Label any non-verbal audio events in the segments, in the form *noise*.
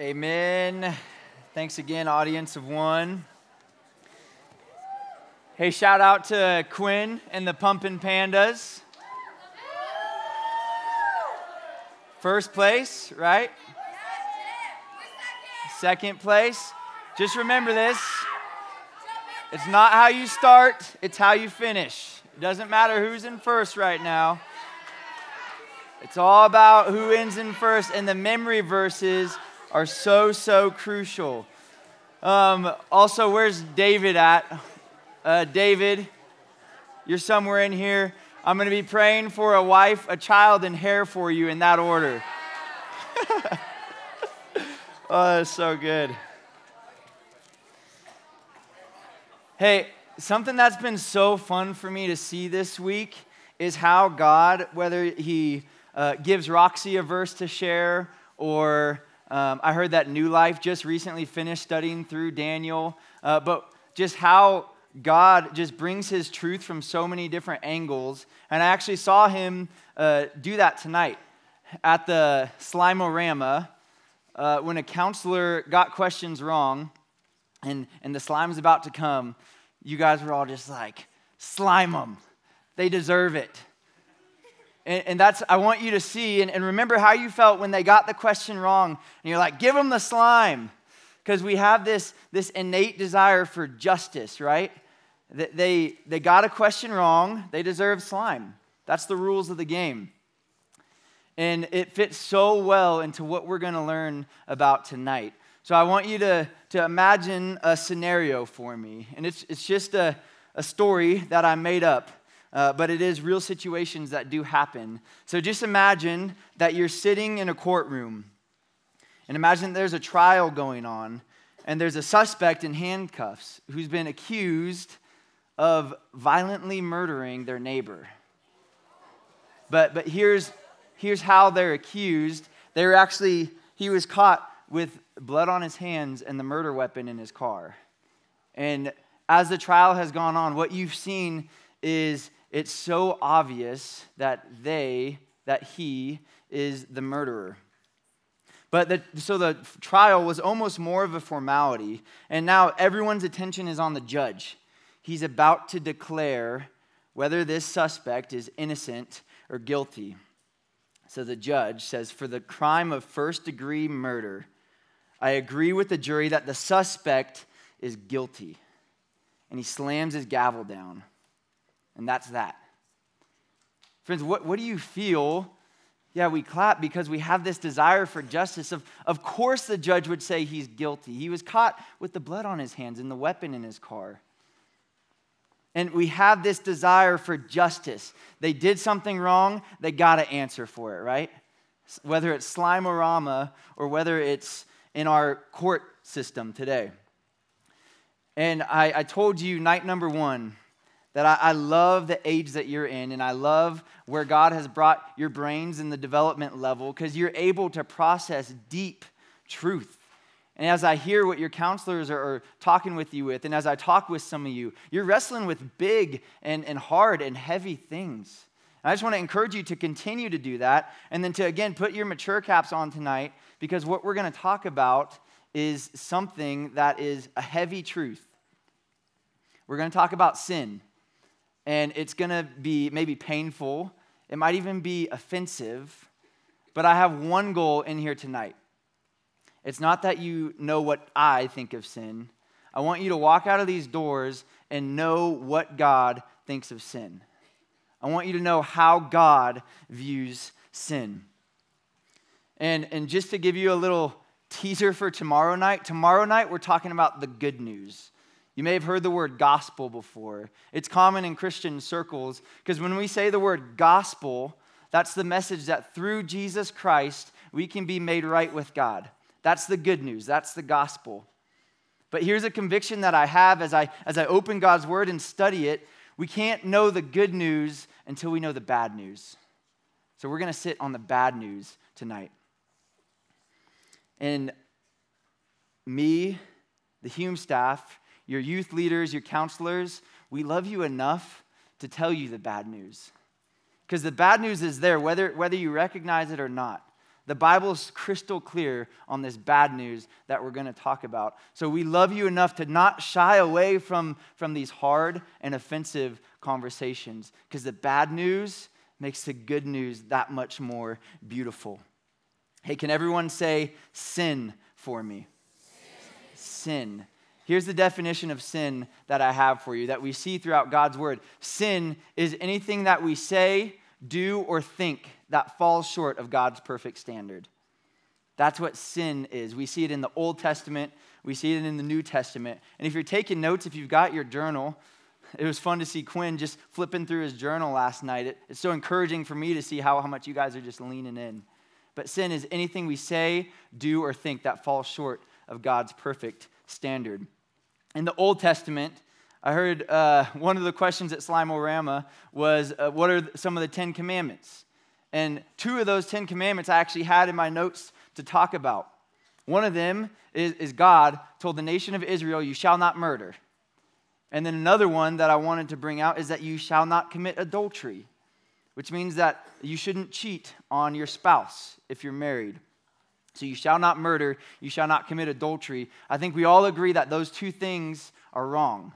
Amen. Thanks again, audience of one. Hey, shout out to Quinn and the Pumpin' Pandas. First place, right? Second place. Just remember this it's not how you start, it's how you finish. It doesn't matter who's in first right now. It's all about who ends in first, and the memory verses are so, so crucial. Um, also, where's David at? Uh, David, you're somewhere in here. I'm going to be praying for a wife, a child, and hair for you in that order. *laughs* oh, that's so good. Hey, something that's been so fun for me to see this week is how God, whether He uh, gives Roxy a verse to share or um, I heard that New Life just recently finished studying through Daniel, uh, but just how God just brings his truth from so many different angles. And I actually saw him uh, do that tonight at the Slimorama uh, when a counselor got questions wrong and, and the slime's about to come. You guys were all just like, slime them. They deserve it. And, and that's, I want you to see and, and remember how you felt when they got the question wrong. And you're like, give them the slime. Because we have this, this innate desire for justice, right? They, they got a question wrong, they deserve slime. That's the rules of the game. And it fits so well into what we're going to learn about tonight. So I want you to, to imagine a scenario for me. And it's, it's just a, a story that I made up uh, but it is real situations that do happen. So just imagine that you're sitting in a courtroom, and imagine there's a trial going on, and there's a suspect in handcuffs who's been accused of violently murdering their neighbor. But, but here's, here's how they're accused. They were actually, he was caught with blood on his hands and the murder weapon in his car. And as the trial has gone on, what you've seen is it's so obvious that they, that he, is the murderer. But the, so the trial was almost more of a formality, and now everyone's attention is on the judge. He's about to declare whether this suspect is innocent or guilty. So the judge says, For the crime of first degree murder, I agree with the jury that the suspect is guilty. And he slams his gavel down. And that's that. Friends, what, what do you feel? Yeah, we clap because we have this desire for justice. Of, of course, the judge would say he's guilty. He was caught with the blood on his hands and the weapon in his car. And we have this desire for justice. They did something wrong, they got to answer for it, right? Whether it's Slimorama or whether it's in our court system today. And I, I told you night number one that I, I, love the age that you're in, and I love where God has brought your brains in the development level because you're able to process deep truth. And as I hear what your counselors are, are, talking with you with, and as I talk with some of you, you're wrestling with big and, and hard and heavy things. And I just want to encourage you to continue to do that, and then to again put your mature caps on tonight because what we're going to talk about is something that is a heavy truth. We're going to talk about sin and it's going to be maybe painful. It might even be offensive. But I have one goal in here tonight. It's not that you know what I think of sin. I want you to walk out of these doors and know what God thinks of sin. I want you to know how God views sin. And, and just to give you a little teaser for tomorrow night, tomorrow night we're talking about the good news. You may have heard the word gospel before. It's common in Christian circles because when we say the word gospel, that's the message that through Jesus Christ, we can be made right with God. That's the good news. That's the gospel. But here's a conviction that I have as I, as I open God's word and study it. We can't know the good news until we know the bad news. So we're going to sit on the bad news tonight. And me, the Hume staff, your youth leaders, your counselors, we love you enough to tell you the bad news. Because the bad news is there, whether, whether you recognize it or not. The Bible's crystal clear on this bad news that we're going to talk about. So we love you enough to not shy away from, from these hard and offensive conversations because the bad news makes the good news that much more beautiful. Hey, can everyone say sin for me? Sin. sin. Here's the definition of sin that I have for you that we see throughout God's word. Sin is anything that we say, do, or think that falls short of God's perfect standard. That's what sin is. We see it in the Old Testament, we see it in the New Testament. And if you're taking notes, if you've got your journal, it was fun to see Quinn just flipping through his journal last night. It, it's so encouraging for me to see how, how much you guys are just leaning in. But sin is anything we say, do, or think that falls short of God's perfect standard. In the Old Testament, I heard uh, one of the questions at Slime-O-Rama was, uh, What are some of the Ten Commandments? And two of those Ten Commandments I actually had in my notes to talk about. One of them is, is God told the nation of Israel, You shall not murder. And then another one that I wanted to bring out is that you shall not commit adultery, which means that you shouldn't cheat on your spouse if you're married. So you shall not murder, you shall not commit adultery. I think we all agree that those two things are wrong.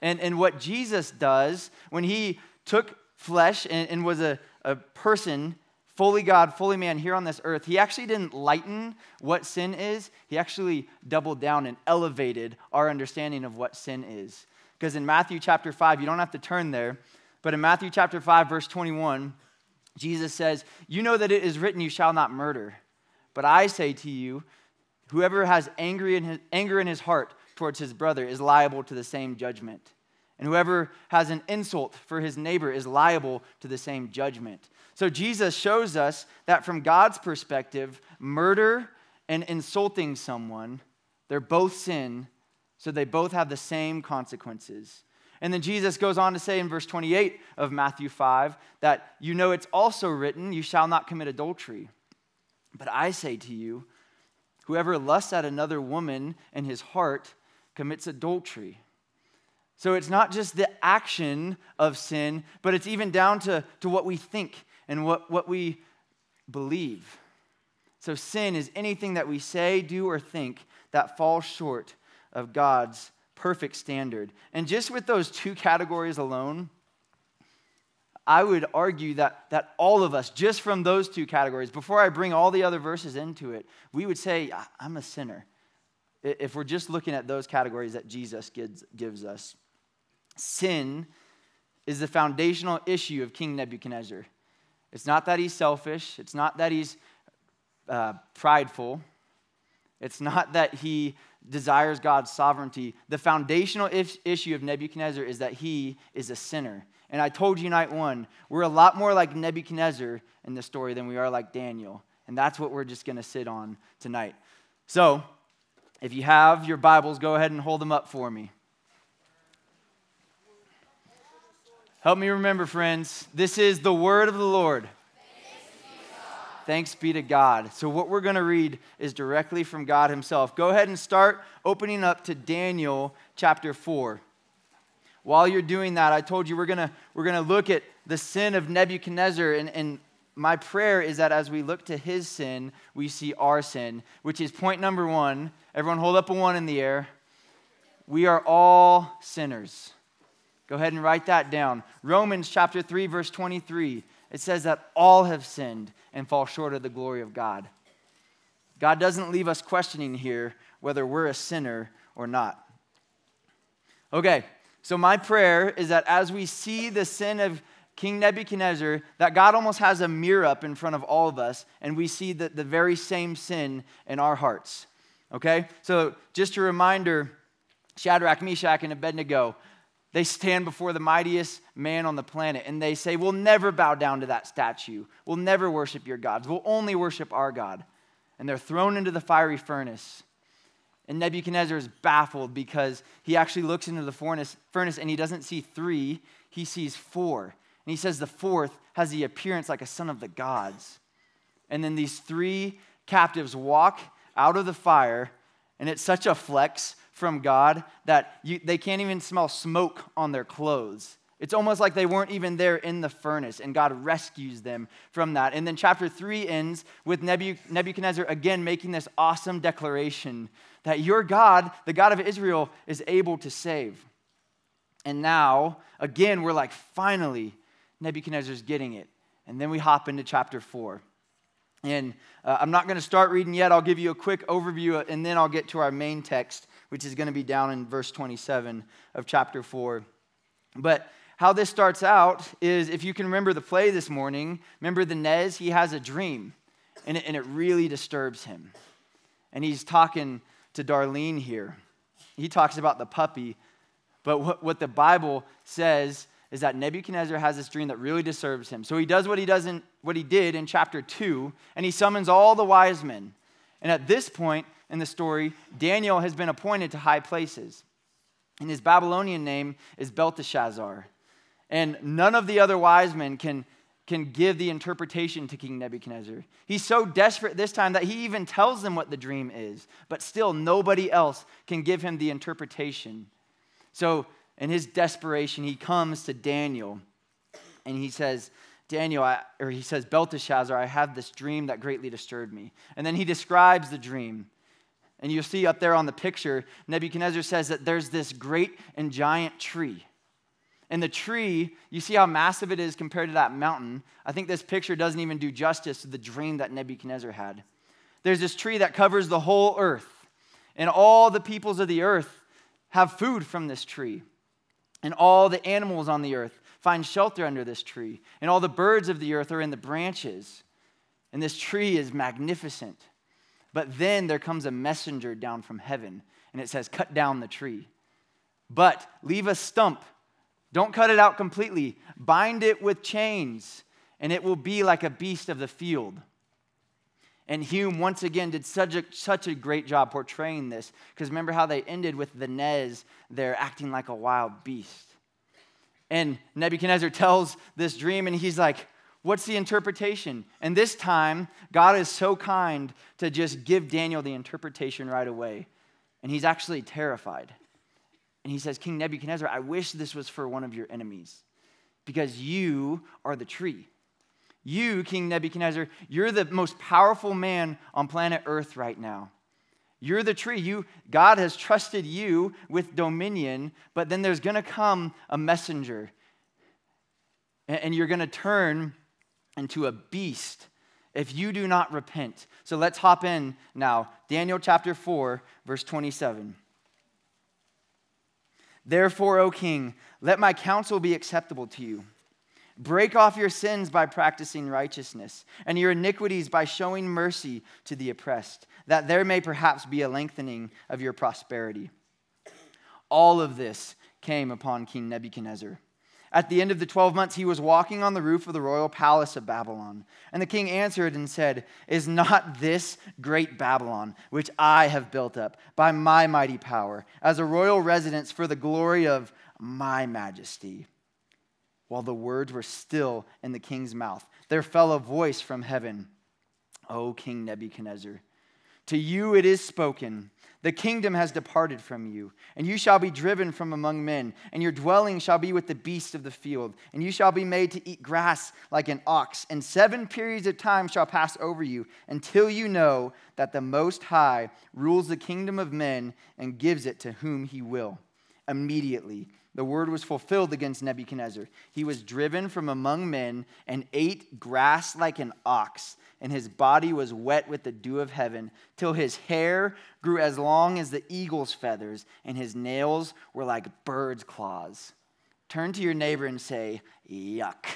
And, and what Jesus does when he took flesh and, and was a, a person, fully God, fully man here on this earth, he actually didn't lighten what sin is. He actually doubled down and elevated our understanding of what sin is. Because in Matthew chapter 5, you don't have to turn there, but in Matthew chapter 5, verse 21, Jesus says, You know that it is written, You shall not murder. But I say to you, whoever has anger in his, anger in his heart towards his brother is liable to the same judgment. And whoever has an insult for his neighbor is liable to the same judgment. So Jesus shows us that from God's perspective, murder and insulting someone, they're both sin, so they both have the same consequences. And then Jesus goes on to say in verse 28 of Matthew 5 that you know it's also written, You shall not commit adultery. But I say to you, whoever lusts at another woman in his heart commits adultery. So it's not just the action of sin, but it's even down to, to what we think and what, what we believe. So sin is anything that we say, do, or think that falls short of God's perfect standard. And just with those two categories alone, I would argue that, that all of us, just from those two categories, before I bring all the other verses into it, we would say, I'm a sinner. If we're just looking at those categories that Jesus gives, gives us. Sin is the foundational issue of King Nebuchadnezzar. It's not that he's selfish, it's not that he's uh, prideful, it's not that he desires God's sovereignty. The foundational issue of Nebuchadnezzar is that he is a sinner. And I told you night one, we're a lot more like Nebuchadnezzar in the story than we are like Daniel. And that's what we're just going to sit on tonight. So, if you have your Bibles, go ahead and hold them up for me. Help me remember, friends, this is the word of the Lord. Thanks be to God. So, what we're going to read is directly from God Himself. Go ahead and start opening up to Daniel chapter 4. While you're doing that, I told you we're going we're going to look at the sin of Nebuchadnezzar. And, and my prayer is that as we look to his sin, we see our sin, which is point number one. Everyone hold up a one in the air. We are all sinners. Go ahead and write that down. Romans chapter 3, verse 23. It says that all have sinned and fall short of the glory of God. God doesn't leave us questioning here whether we're a sinner or not. Okay, so, my prayer is that as we see the sin of King Nebuchadnezzar, that God almost has a mirror up in front of all of us, and we see the, the very same sin in our hearts. Okay? So, just a reminder Shadrach, Meshach, and Abednego, they stand before the mightiest man on the planet, and they say, We'll never bow down to that statue. We'll never worship your gods. We'll only worship our God. And they're thrown into the fiery furnace. And Nebuchadnezzar is baffled because he actually looks into the furnace, and he doesn't see three, he sees four. And he says the fourth has the appearance like a son of the gods. And then these three captives walk out of the fire, and it's such a flex from God that you, they can't even smell smoke on their clothes. It's almost like they weren't even there in the furnace, and God rescues them from that. And then chapter 3 ends with Nebuchadnezzar again making this awesome declaration that your God, the God of Israel, is able to save. And now, again, we're like, finally, Nebuchadnezzar's getting it. And then we hop into chapter 4. And uh, I'm not going to start reading yet. I'll give you a quick overview, and then I'll get to our main text, which is going to be down in verse 27 of chapter 4. But how this starts out is if you can remember the play this morning, remember the Nez, he has a dream, and it, and it really disturbs him. And he's talking to Darlene here. He talks about the puppy, but what, what the Bible says is that Nebuchadnezzar has this dream that really disturbs him. So he does what he does in, what he did in chapter 2, and he summons all the wise men. And at this point in the story, Daniel has been appointed to high places. And his Babylonian name is Belteshazzar. And none of the other wise men can, can give the interpretation to King Nebuchadnezzar. He's so desperate this time that he even tells them what the dream is, but still nobody else can give him the interpretation. So, in his desperation, he comes to Daniel and he says, Daniel, I, or he says, Belteshazzar, I have this dream that greatly disturbed me. And then he describes the dream. And you'll see up there on the picture, Nebuchadnezzar says that there's this great and giant tree. And the tree, you see how massive it is compared to that mountain. I think this picture doesn't even do justice to the dream that Nebuchadnezzar had. There's this tree that covers the whole earth, and all the peoples of the earth have food from this tree. And all the animals on the earth find shelter under this tree. And all the birds of the earth are in the branches. And this tree is magnificent. But then there comes a messenger down from heaven, and it says, Cut down the tree. But leave a stump don't cut it out completely. Bind it with chains, and it will be like a beast of the field. And Hume, once again, did such a, such a great job portraying this, because remember how they ended with the Nez there acting like a wild beast. And Nebuchadnezzar tells this dream, and he's like, What's the interpretation? And this time, God is so kind to just give Daniel the interpretation right away. And he's actually terrified. And he says, King Nebuchadnezzar, I wish this was for one of your enemies because you are the tree. You, King Nebuchadnezzar, you're the most powerful man on planet Earth right now. You're the tree. You, God has trusted you with dominion, but then there's going to come a messenger, and you're going to turn into a beast if you do not repent. So let's hop in now. Daniel chapter 4, verse 27. Therefore, O king, let my counsel be acceptable to you. Break off your sins by practicing righteousness, and your iniquities by showing mercy to the oppressed, that there may perhaps be a lengthening of your prosperity. All of this came upon King Nebuchadnezzar. At the end of the 12 months, he was walking on the roof of the royal palace of Babylon. And the king answered and said, Is not this great Babylon, which I have built up by my mighty power, as a royal residence for the glory of my majesty? While the words were still in the king's mouth, there fell a voice from heaven O King Nebuchadnezzar, to you it is spoken. The kingdom has departed from you, and you shall be driven from among men, and your dwelling shall be with the beasts of the field, and you shall be made to eat grass like an ox, and seven periods of time shall pass over you until you know that the Most High rules the kingdom of men and gives it to whom he will. Immediately, the word was fulfilled against Nebuchadnezzar. He was driven from among men and ate grass like an ox and his body was wet with the dew of heaven, till his hair grew as long as the eagle's feathers, and his nails were like bird's claws. Turn to your neighbor and say, Yuck.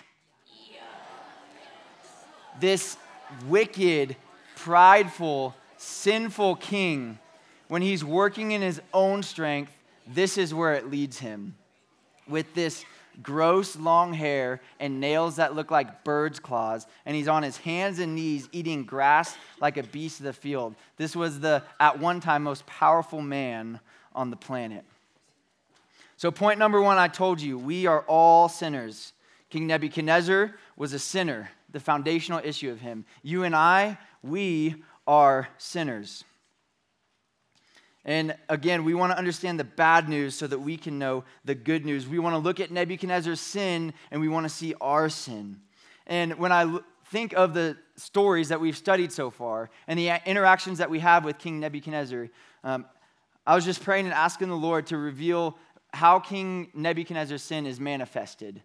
This wicked, prideful, sinful king, when he's working in his own strength, this is where it leads him. With this gross long hair and nails that look like bird's claws, and he's on his hands and knees eating grass like a beast of the field. This was the, at one time, most powerful man on the planet. So, point number one, I told you, we are all sinners. King Nebuchadnezzar was a sinner, the foundational issue of him. You and I, we are sinners. And again, we want to understand the bad news so that we can know the good news. We want to look at Nebuchadnezzar's sin and we want to see our sin. And when I think of the stories that we've studied so far and the interactions that we have with King Nebuchadnezzar, um, I was just praying and asking the Lord to reveal how King Nebuchadnezzar's sin is manifested,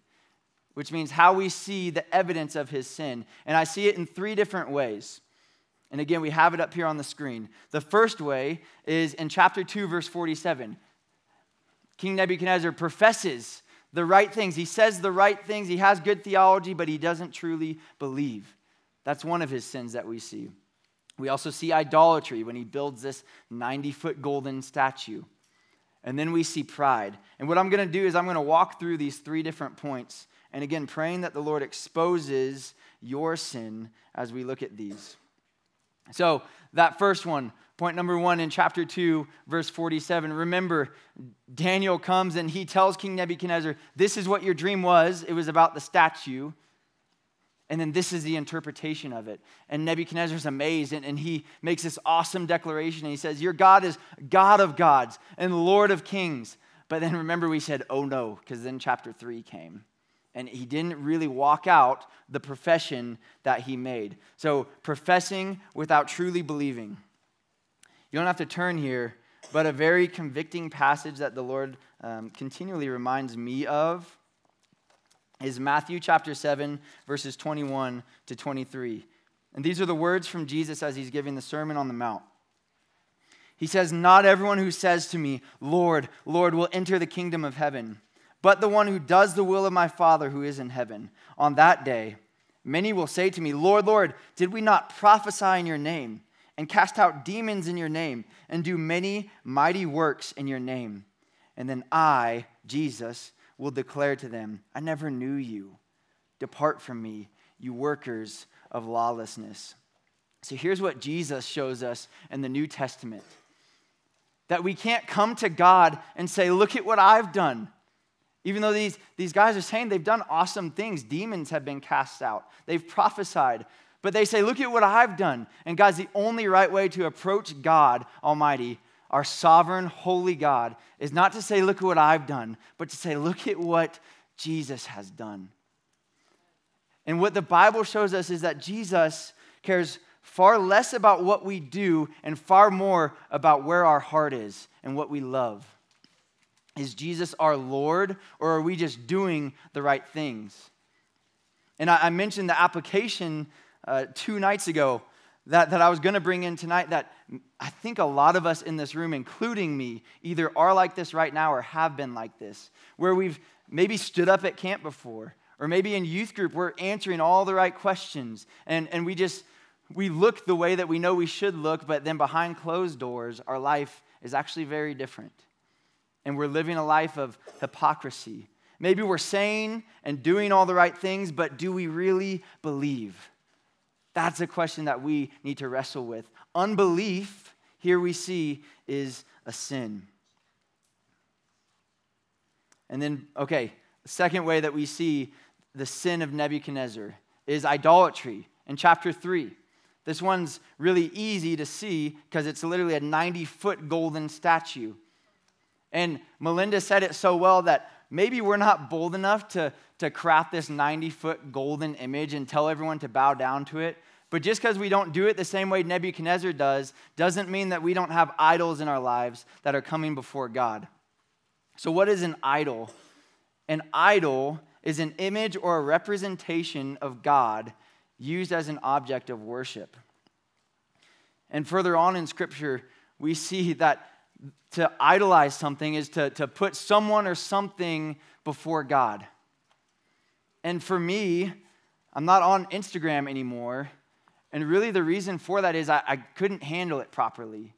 which means how we see the evidence of his sin. And I see it in three different ways. And again, we have it up here on the screen. The first way is in chapter 2, verse 47. King Nebuchadnezzar professes the right things. He says the right things. He has good theology, but he doesn't truly believe. That's one of his sins that we see. We also see idolatry when he builds this 90 foot golden statue. And then we see pride. And what I'm going to do is I'm going to walk through these three different points. And again, praying that the Lord exposes your sin as we look at these. So, that first one, point number one in chapter 2, verse 47. Remember, Daniel comes and he tells King Nebuchadnezzar, This is what your dream was. It was about the statue. And then this is the interpretation of it. And Nebuchadnezzar's amazed and, and he makes this awesome declaration. And he says, Your God is God of gods and Lord of kings. But then remember, we said, Oh no, because then chapter 3 came and he didn't really walk out the profession that he made. So, professing without truly believing. You don't have to turn here, but a very convicting passage that the Lord um, continually reminds me of is Matthew chapter 7, verses 21 to 23. And these are the words from Jesus as he's giving the Sermon on the Mount. He says, Not everyone who says to me, Lord, Lord, will enter the kingdom of heaven but the one who does the will of my Father who is in heaven. On that day, many will say to me, Lord, Lord, did we not prophesy in your name, and cast out demons in your name, and do many mighty works in your name? And then I, Jesus, will declare to them, I never knew you. Depart from me, you workers of lawlessness. So here's what Jesus shows us in the New Testament that we can't come to God and say, Look at what I've done. Even though these, these guys are saying they've done awesome things, demons have been cast out, they've prophesied, but they say, Look at what I've done. And God's the only right way to approach God Almighty, our sovereign, holy God, is not to say, Look at what I've done, but to say, Look at what Jesus has done. And what the Bible shows us is that Jesus cares far less about what we do and far more about where our heart is and what we love. Is Jesus our Lord, or are we just doing the right things? And I, I mentioned the application uh, two nights ago that, that I was going to bring in tonight that I think a lot of us in this room, including me, either are like this right now or have been like this, where we've maybe stood up at camp before, or maybe in youth group, we're answering all the right questions, and, and we just, we look the way that we know we should look, but then behind closed doors, our life is actually very different and we're living a life of hypocrisy. Maybe we're saying and doing all the right things, but do we really believe? That's a question that we need to wrestle with. Unbelief, here we see, is a sin. And then, okay, the second way that we see the sin of Nebuchadnezzar is idolatry in chapter 3. This one's really easy to see because it's literally a 90 foot golden statue. And Melinda said it so well that maybe we're not bold enough to, to craft this 90 foot golden image and tell everyone to bow down to it. But just because we don't do it the same way Nebuchadnezzar does, doesn't mean that we don't have idols in our lives that are coming before God. So, what is an idol? An idol is an image or a representation of God used as an object of worship. And further on in Scripture, we see that to idolize something is to, to put someone or something before God. And for me, I'm not on Instagram anymore. And really, the reason for that is I, I couldn't handle it properly.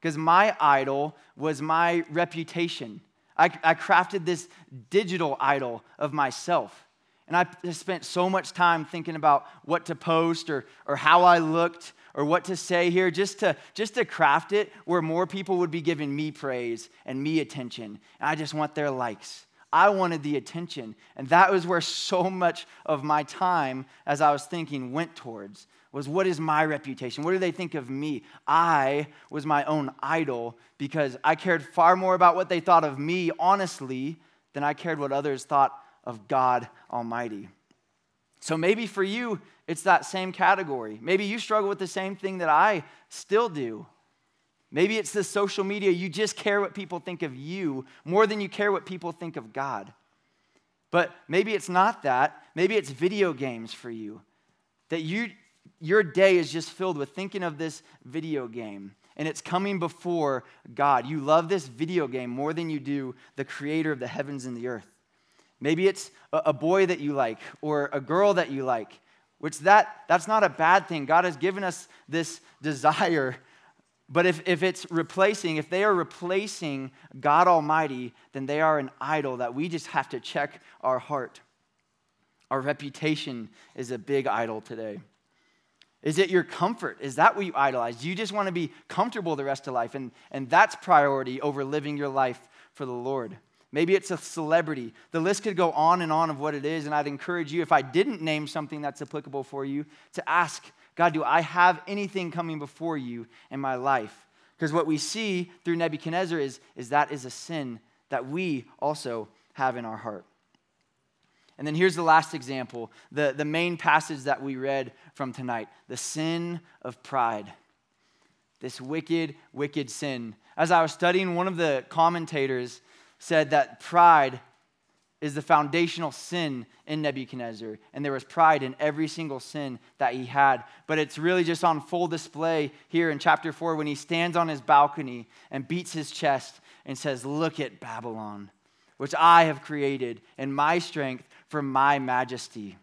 Because my idol was my reputation. I, I crafted this digital idol of myself. And I spent so much time thinking about what to post or, or how I looked or what to say here just to just to craft it where more people would be giving me praise and me attention and i just want their likes i wanted the attention and that was where so much of my time as i was thinking went towards was what is my reputation? What do they think of me? I was my own idol because I cared far more about what they thought of me, honestly, than I cared what others thought of God Almighty. So maybe for you, it's that same category. Maybe you struggle with the same thing that I still do. Maybe it's the social media. You just care what people think of you more than you care what people think of God. But maybe it's not that. Maybe it's video games for you. That you, your day is just filled with thinking of this video game and it's coming before God. You love this video game more than you do the creator of the heavens and the earth. Maybe it's a boy that you like or a girl that you like, which that, that's not a bad thing. God has given us this desire. But if, if it's replacing, if they are replacing God Almighty, then they are an idol that we just have to check our heart. Our reputation is a big idol today. Is it your comfort? Is that what you idolize? Do you just want to be comfortable the rest of life? And, and that's priority over living your life for the Lord. Maybe it's a celebrity. The list could go on and on of what it is. And I'd encourage you, if I didn't name something that's applicable for you, to ask God, do I have anything coming before you in my life? Because what we see through Nebuchadnezzar is, is that is a sin that we also have in our heart. And then here's the last example the, the main passage that we read from tonight the sin of pride. This wicked, wicked sin. As I was studying, one of the commentators said that pride is the foundational sin in Nebuchadnezzar. And there was pride in every single sin that he had. But it's really just on full display here in chapter 4 when he stands on his balcony and beats his chest and says, Look at Babylon, which I have created in my strength for my majesty.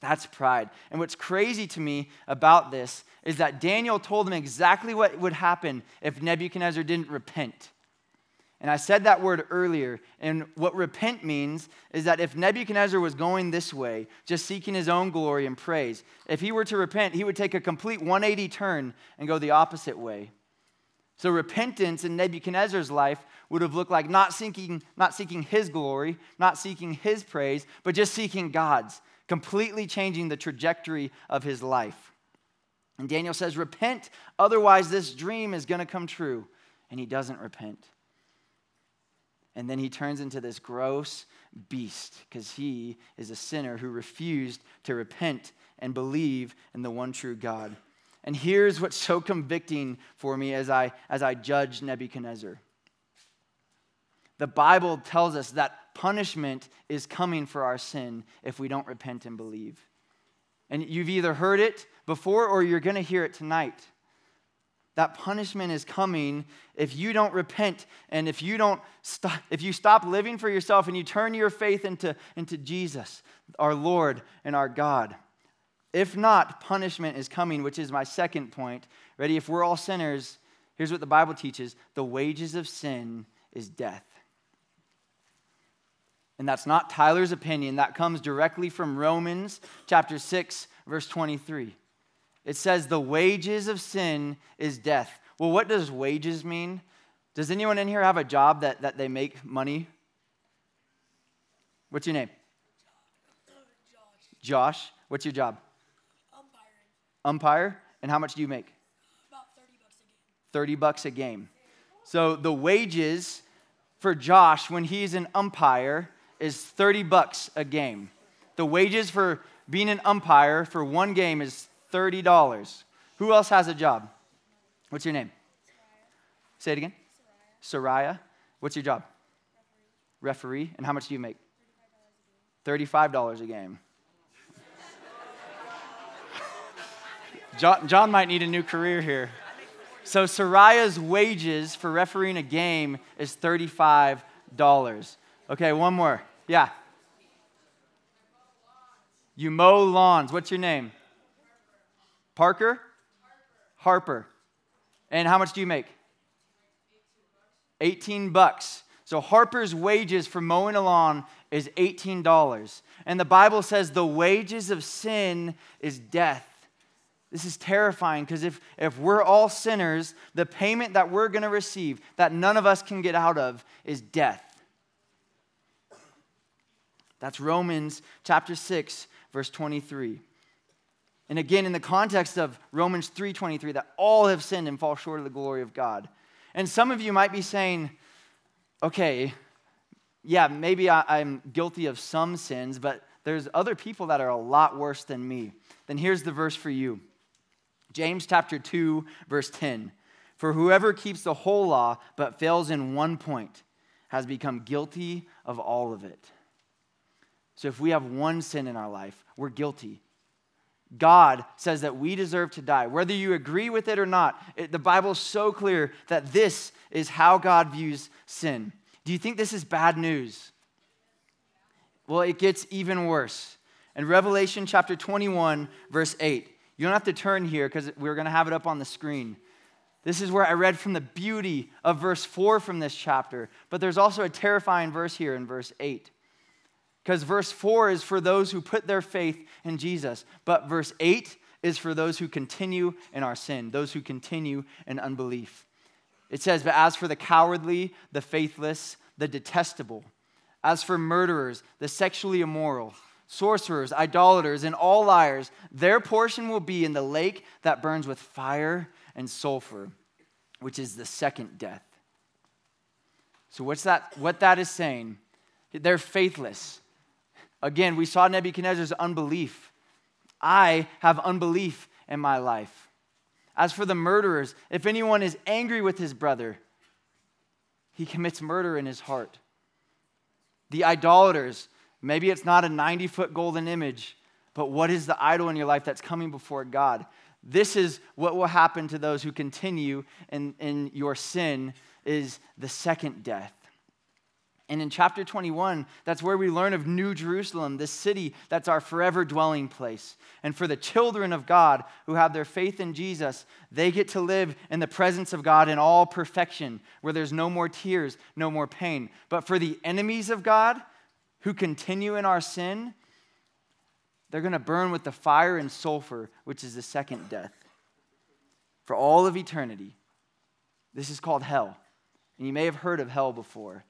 That's pride. And what's crazy to me about this is that Daniel told him exactly what would happen if Nebuchadnezzar didn't repent. And I said that word earlier. And what repent means is that if Nebuchadnezzar was going this way, just seeking his own glory and praise, if he were to repent, he would take a complete 180 turn and go the opposite way. So repentance in Nebuchadnezzar's life would have looked like not seeking, not seeking his glory, not seeking his praise, but just seeking God's, completely changing the trajectory of his life. And Daniel says, Repent, otherwise this dream is going to come true. And he doesn't repent. And then he turns into this gross beast because he is a sinner who refused to repent and believe in the one true God. And here's what's so convicting for me as I, as I judge Nebuchadnezzar. The Bible tells us that punishment is coming for our sin if we don't repent and believe. And you've either heard it before or you're going to hear it tonight. That punishment is coming if you don't repent and if you don't stop, if you stop living for yourself and you turn your faith into, into Jesus, our Lord and our God. If not, punishment is coming, which is my second point. Ready? If we're all sinners, here's what the Bible teaches the wages of sin is death. And that's not Tyler's opinion. That comes directly from Romans chapter 6, verse 23. It says, The wages of sin is death. Well, what does wages mean? Does anyone in here have a job that, that they make money? What's your name? Josh. Josh. What's your job? Umpire. Umpire? And how much do you make? About 30 bucks a game. 30 bucks a game. So the wages for Josh when he's an umpire is 30 bucks a game. The wages for being an umpire for one game is $30. Who else has a job? What's your name? Soraya. Say it again. Soraya. Soraya. What's your job? Referee. Referee. And how much do you make? $35 a game. *laughs* John, John might need a new career here. So Soraya's wages for refereeing a game is $35. Okay, one more. Yeah. You mow lawns. What's your name? Parker? Harper. And how much do you make? 18 bucks. So Harper's wages for mowing a lawn is $18. And the Bible says the wages of sin is death. This is terrifying because if, if we're all sinners, the payment that we're going to receive, that none of us can get out of, is death. That's Romans chapter 6, verse 23. And again, in the context of Romans 3:23, that all have sinned and fall short of the glory of God. And some of you might be saying, okay, yeah, maybe I, am guilty of some sins, but there's other people that are a lot worse than me. Then here's the verse for you James chapter 2, verse 10. For whoever keeps the whole law but fails in one point has become guilty of all of it. So if we have one sin in our life, we're guilty. God says that we deserve to die. Whether you agree with it or not, it, the Bible is so clear that this is how God views sin. Do you think this is bad news? Well, it gets even worse. In Revelation chapter 21, verse 8, you don't have to turn here because we're going to have it up on the screen. This is where I read from the beauty of verse 4 from this chapter. But there's also a terrifying verse here in verse 8. Because verse 4 is for those who put their faith in Jesus, but verse 8 is for those who continue in our sin, those who continue in unbelief. It says, But as for the cowardly, the faithless, the detestable, as for murderers, the sexually immoral, sorcerers, idolaters, and all liars, their portion will be in the lake that burns with fire and sulfur, which is the second death. So, what's that, what that is saying? They're faithless. Again, we saw Nebuchadnezzar's unbelief. I have unbelief in my life. As for the murderers, if anyone is angry with his brother, he commits murder in his heart. The idolaters, maybe it's not a 90 foot golden image, but what is the idol in your life that's coming before God? This is what will happen to those who continue in, in your sin is the second death. And in chapter 21, that's where we learn of New Jerusalem, this city that's our forever dwelling place. And for the children of God who have their faith in Jesus, they get to live in the presence of God in all perfection, where there's no more tears, no more pain. But for the enemies of God who continue in our sin, they're going to burn with the fire and sulfur, which is the second death. For all of eternity. This is called hell. And you may have heard of hell before.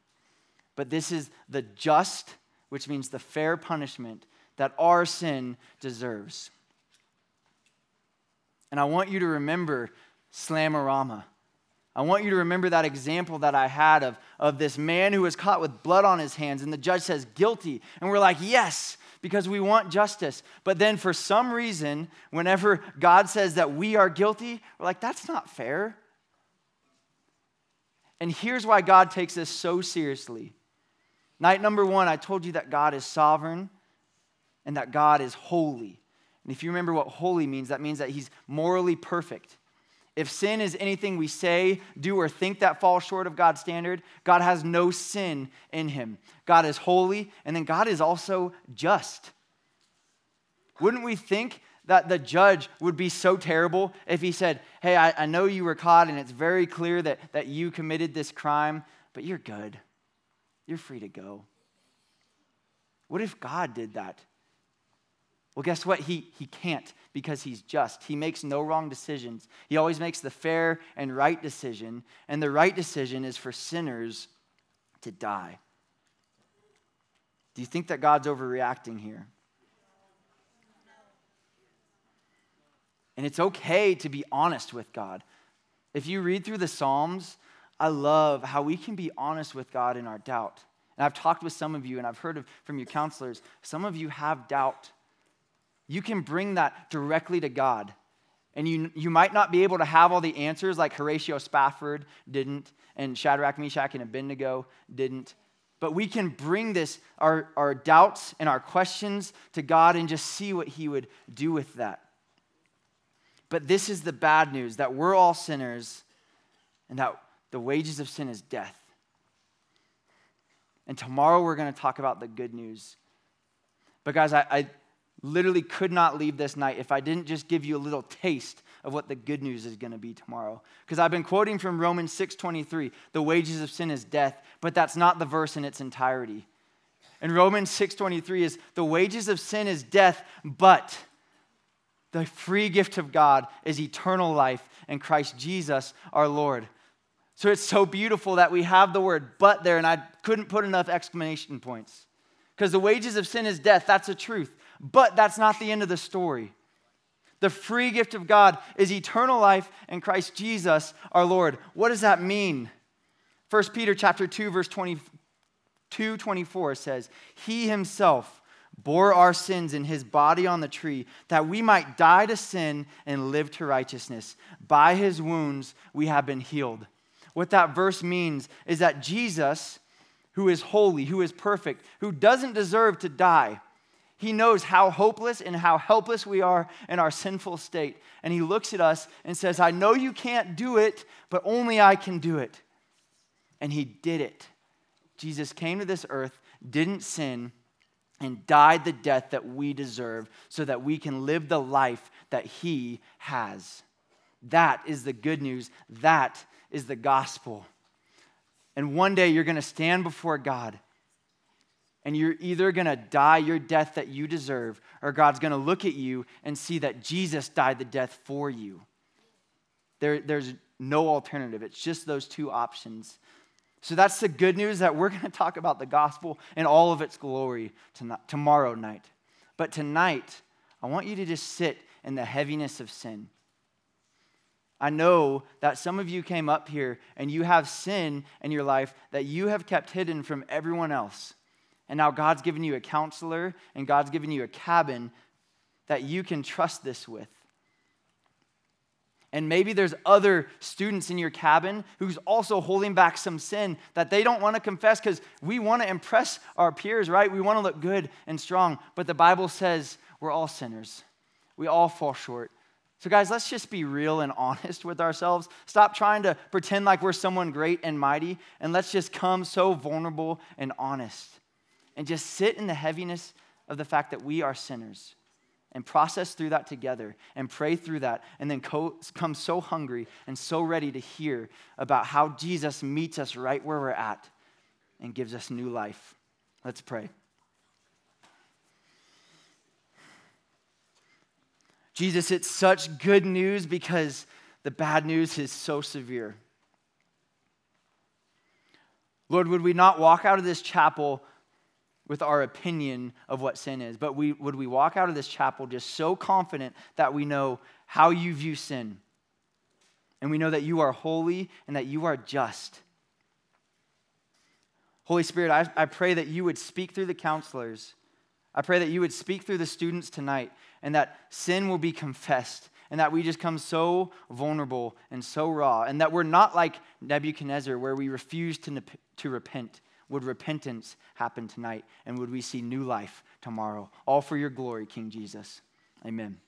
But this is the just, which means the fair punishment that our sin deserves. And I want you to remember Slamorama. I want you to remember that example that I had of, of this man who was caught with blood on his hands, and the judge says guilty. And we're like, yes, because we want justice. But then for some reason, whenever God says that we are guilty, we're like, that's not fair. And here's why God takes this so seriously. Night number one, I told you that God is sovereign and that God is holy. And if you remember what holy means, that means that He's morally perfect. If sin is anything we say, do, or think that falls short of God's standard, God has no sin in him. God is holy, and then God is also just. Wouldn't we think that the judge would be so terrible if he said, Hey, I, I know you were caught, and it's very clear that, that you committed this crime, but you're good. You're free to go. What if God did that? Well, guess what? He, he can't because he's just. He makes no wrong decisions. He always makes the fair and right decision, and the right decision is for sinners to die. Do you think that God's overreacting here? And it's okay to be honest with God. If you read through the Psalms, I love how we can be honest with God in our doubt. And I've talked with some of you, and I've heard of, from your counselors, some of you have doubt you can bring that directly to God. And you, you might not be able to have all the answers like Horatio Spafford didn't, and Shadrach, Meshach, and Abednego didn't. But we can bring this, our, our doubts and our questions to God and just see what He would do with that. But this is the bad news that we're all sinners and that the wages of sin is death. And tomorrow we're going to talk about the good news. But guys, I, I, literally could not leave this night if I didn't just give you a little taste of what the good news is going to be tomorrow. Because I've been quoting from Romans 6:23, the wages of sin is death, but that's not the verse in its entirety. And Romans 6:23 is the wages of sin is death, but the free gift of God is eternal life in Christ Jesus our Lord. So it's so beautiful that we have the word but there, and I couldn't put enough exclamation points. Because the wages of sin is death, that's a truth. But that's not the end of the story. The free gift of God is eternal life in Christ Jesus our Lord. What does that mean? 1 Peter chapter 2 verse 22 24 says, "He himself bore our sins in his body on the tree that we might die to sin and live to righteousness. By his wounds we have been healed." What that verse means is that Jesus, who is holy, who is perfect, who doesn't deserve to die, he knows how hopeless and how helpless we are in our sinful state. And He looks at us and says, I know you can't do it, but only I can do it. And He did it. Jesus came to this earth, didn't sin, and died the death that we deserve so that we can live the life that He has. That is the good news. That is the gospel. And one day you're going to stand before God and you're either going to die your death that you deserve, or God's going to look at you and see that Jesus died the death for you. There, there's no alternative. It's just those two options. So that's the good news that we're *laughs* going to talk about the gospel in all of its glory tonight, tomorrow night. But tonight, I want you to just sit in the heaviness of sin. I know that some of you came up here and you have sin in your life that you have kept hidden from everyone else. And now God's given you a counselor and God's given you a cabin that you can trust this with. And maybe there's other students in your cabin who's also holding back some sin that they don't want to confess because we want to impress our peers, right? We want to look good and strong. But the Bible says we're all sinners, we all fall short. So, guys, let's just be real and *laughs* honest with ourselves. Stop trying to pretend like we're someone great and mighty, and let's just come so vulnerable and honest and just sit in the heaviness of the fact that we are sinners and process through that together and pray through that and then co- come so hungry and so ready to hear about how Jesus meets us right where we're at and gives us new life. Let's pray. Jesus, it's such good news because the bad news is so severe. Lord, would we not walk out of this chapel with our opinion of what sin is, but we, would we walk out of this chapel just so confident that we know how you view sin? And we know that you are holy and that you are just. Holy Spirit, I, I pray that you would speak through the counselors. I pray that you would speak through the students tonight and that sin will be confessed and that we just come so vulnerable and so raw and that we're not like Nebuchadnezzar where we refuse to, to repent would repentance happen tonight? And would we see new life tomorrow? All for your glory, King Jesus. Amen.